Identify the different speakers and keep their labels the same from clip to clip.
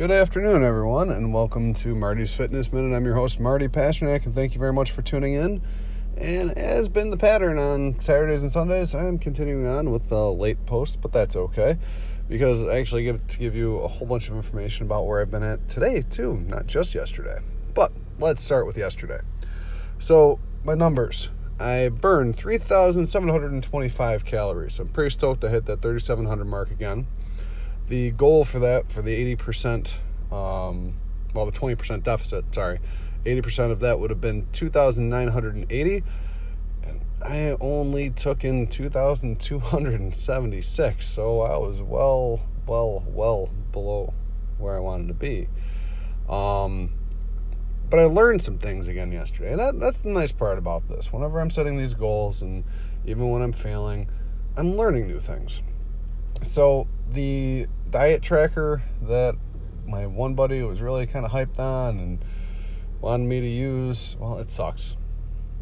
Speaker 1: Good afternoon, everyone, and welcome to Marty's Fitness Minute. I'm your host, Marty Pasternak, and thank you very much for tuning in. And as been the pattern on Saturdays and Sundays, I am continuing on with the late post, but that's okay because I actually get to give you a whole bunch of information about where I've been at today, too, not just yesterday. But let's start with yesterday. So, my numbers. I burned 3,725 calories. I'm pretty stoked to hit that 3,700 mark again the goal for that for the 80% um, well the 20% deficit sorry 80% of that would have been 2980 and i only took in 2276 so i was well well well below where i wanted to be. Um, but i learned some things again yesterday and that, that's the nice part about this. Whenever i'm setting these goals and even when i'm failing i'm learning new things. So the diet tracker that my one buddy was really kind of hyped on and wanted me to use, well, it sucks.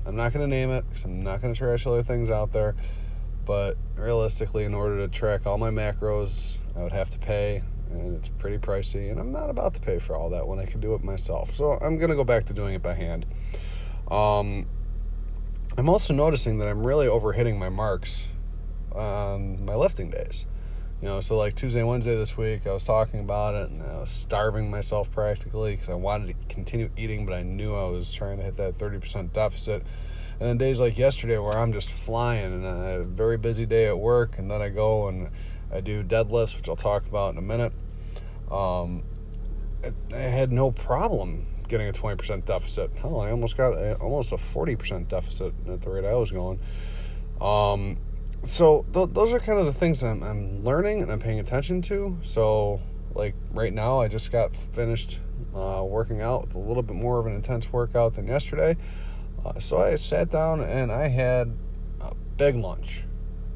Speaker 1: I'm not going to name it because I'm not going to trash other things out there. But realistically, in order to track all my macros, I would have to pay, and it's pretty pricey. And I'm not about to pay for all that when I can do it myself. So I'm going to go back to doing it by hand. Um, I'm also noticing that I'm really overhitting my marks on my lifting days. You know, so like Tuesday, Wednesday this week, I was talking about it and I was starving myself practically because I wanted to continue eating, but I knew I was trying to hit that 30% deficit. And then days like yesterday where I'm just flying and a very busy day at work, and then I go and I do deadlifts, which I'll talk about in a minute. Um, I had no problem getting a 20% deficit. Hell, I almost got almost a 40% deficit at the rate I was going. Um, so th- those are kind of the things I'm, I'm learning and I'm paying attention to. So like right now, I just got finished uh, working out with a little bit more of an intense workout than yesterday. Uh, so I sat down and I had a big lunch,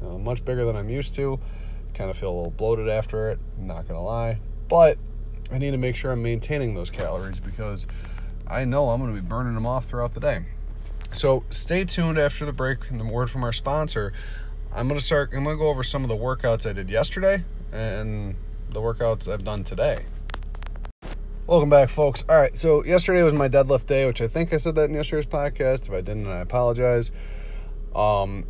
Speaker 1: uh, much bigger than I'm used to. Kind of feel a little bloated after it. Not gonna lie, but I need to make sure I'm maintaining those calories because I know I'm to be burning them off throughout the day. So stay tuned after the break and the word from our sponsor. I'm gonna start. I'm gonna go over some of the workouts I did yesterday and the workouts I've done today. Welcome back, folks. All right, so yesterday was my deadlift day, which I think I said that in yesterday's podcast. If I didn't, I apologize. Um,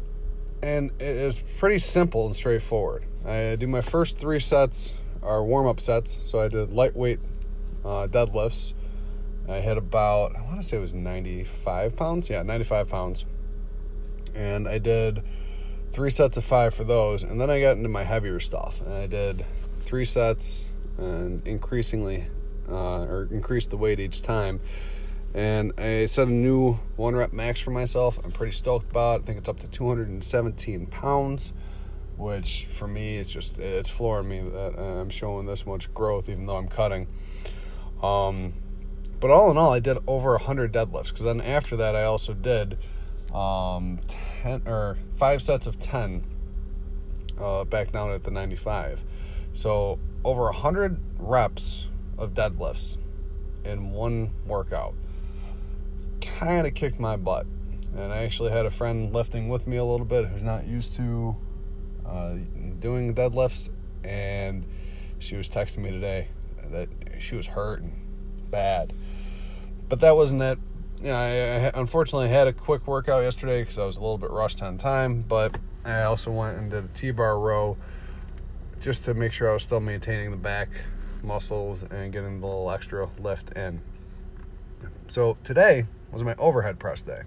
Speaker 1: and it was pretty simple and straightforward. I do my first three sets are warm up sets, so I did lightweight uh, deadlifts. I hit about I want to say it was 95 pounds. Yeah, 95 pounds, and I did three sets of five for those, and then I got into my heavier stuff, and I did three sets and increasingly, uh, or increased the weight each time. And I set a new one rep max for myself. I'm pretty stoked about. It. I think it's up to 217 pounds, which for me it's just it's flooring me that I'm showing this much growth, even though I'm cutting. Um, but all in all, I did over 100 deadlifts because then after that I also did um, ten or five sets of ten uh, back down at the 95. So over a 100 reps of deadlifts in one workout. Kind of kicked my butt. And I actually had a friend lifting with me a little bit who's not used to uh, doing deadlifts. And she was texting me today that she was hurt and bad. But that wasn't it yeah, I, I unfortunately had a quick workout yesterday because I was a little bit rushed on time, but I also went and did a T-bar row just to make sure I was still maintaining the back muscles and getting the little extra lift in. So today was my overhead press day.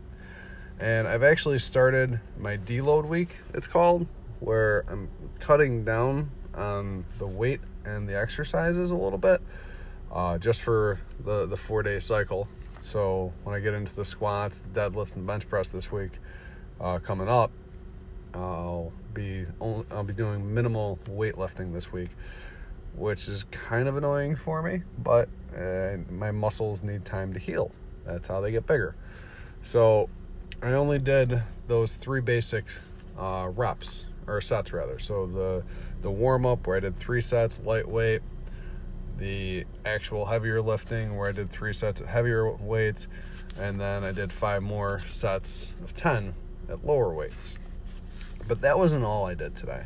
Speaker 1: And I've actually started my deload week, it's called, where I'm cutting down on the weight and the exercises a little bit uh, just for the, the four day cycle. So when I get into the squats, deadlift, and bench press this week uh, coming up, I'll be only, I'll be doing minimal weightlifting this week, which is kind of annoying for me. But uh, my muscles need time to heal. That's how they get bigger. So I only did those three basic uh, reps or sets rather. So the the warm up where I did three sets lightweight the actual heavier lifting where I did three sets of heavier weights, and then I did five more sets of 10 at lower weights. But that wasn't all I did today.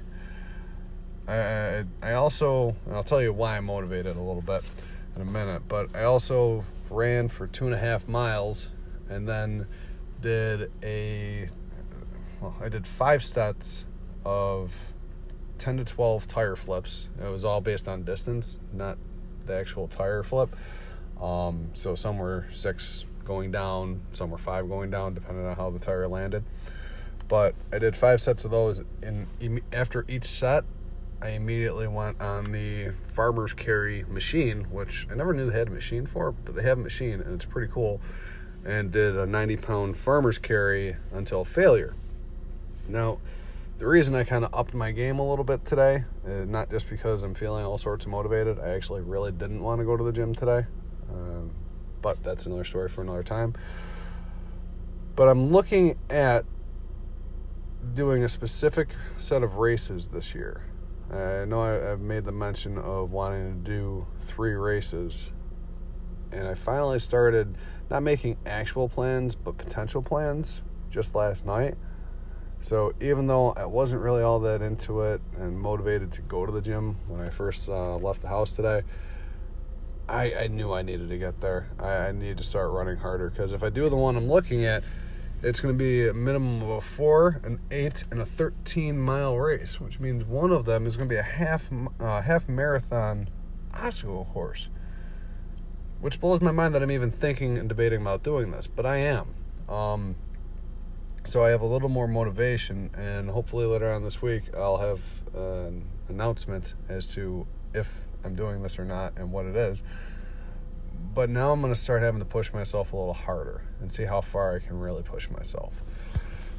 Speaker 1: I, I also, I'll tell you why I'm motivated a little bit. in a minute. But I also ran for two and a half miles and then did a well, I did five sets of 10 to 12 tire flips. It was all based on distance, not the actual tire flip. Um, so some were six going down, some were five going down, depending on how the tire landed. But I did five sets of those, and after each set, I immediately went on the farmer's carry machine, which I never knew they had a machine for, but they have a machine, and it's pretty cool. And did a 90 pound farmer's carry until failure. Now, the reason I kind of upped my game a little bit today, uh, not just because I'm feeling all sorts of motivated, I actually really didn't want to go to the gym today. Um, but that's another story for another time. But I'm looking at doing a specific set of races this year. I know I, have made the mention of wanting to do three races, and I finally started not making actual plans but potential plans just last night. So even though I wasn't really all that into it and motivated to go to the gym when I first uh, left the house today, I, I knew I needed to get there. I, I need to start running harder because if I do the one I'm looking at, it's going to be a minimum of a four, an eight, and a 13 mile race, which means one of them is going to be a half uh, half marathon obstacle course. Which blows my mind that I'm even thinking and debating about doing this, but I am. Um, so I have a little more motivation, and hopefully later on this week I'll have an announcement as to if I'm doing this or not and what it is. But now I'm going to start having to push myself a little harder and see how far I can really push myself.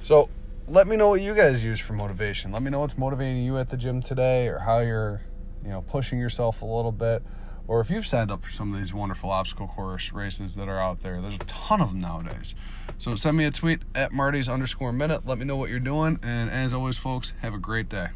Speaker 1: So let me know what you guys use for motivation. Let me know what's motivating you at the gym today or how you're, you know, pushing yourself a little bit. Or if you've signed up for some of these wonderful obstacle course races that are out there, there's a ton of them nowadays. So send me a tweet at Marty's underscore minute. Let me know what you're doing. And as always, folks, have a great day.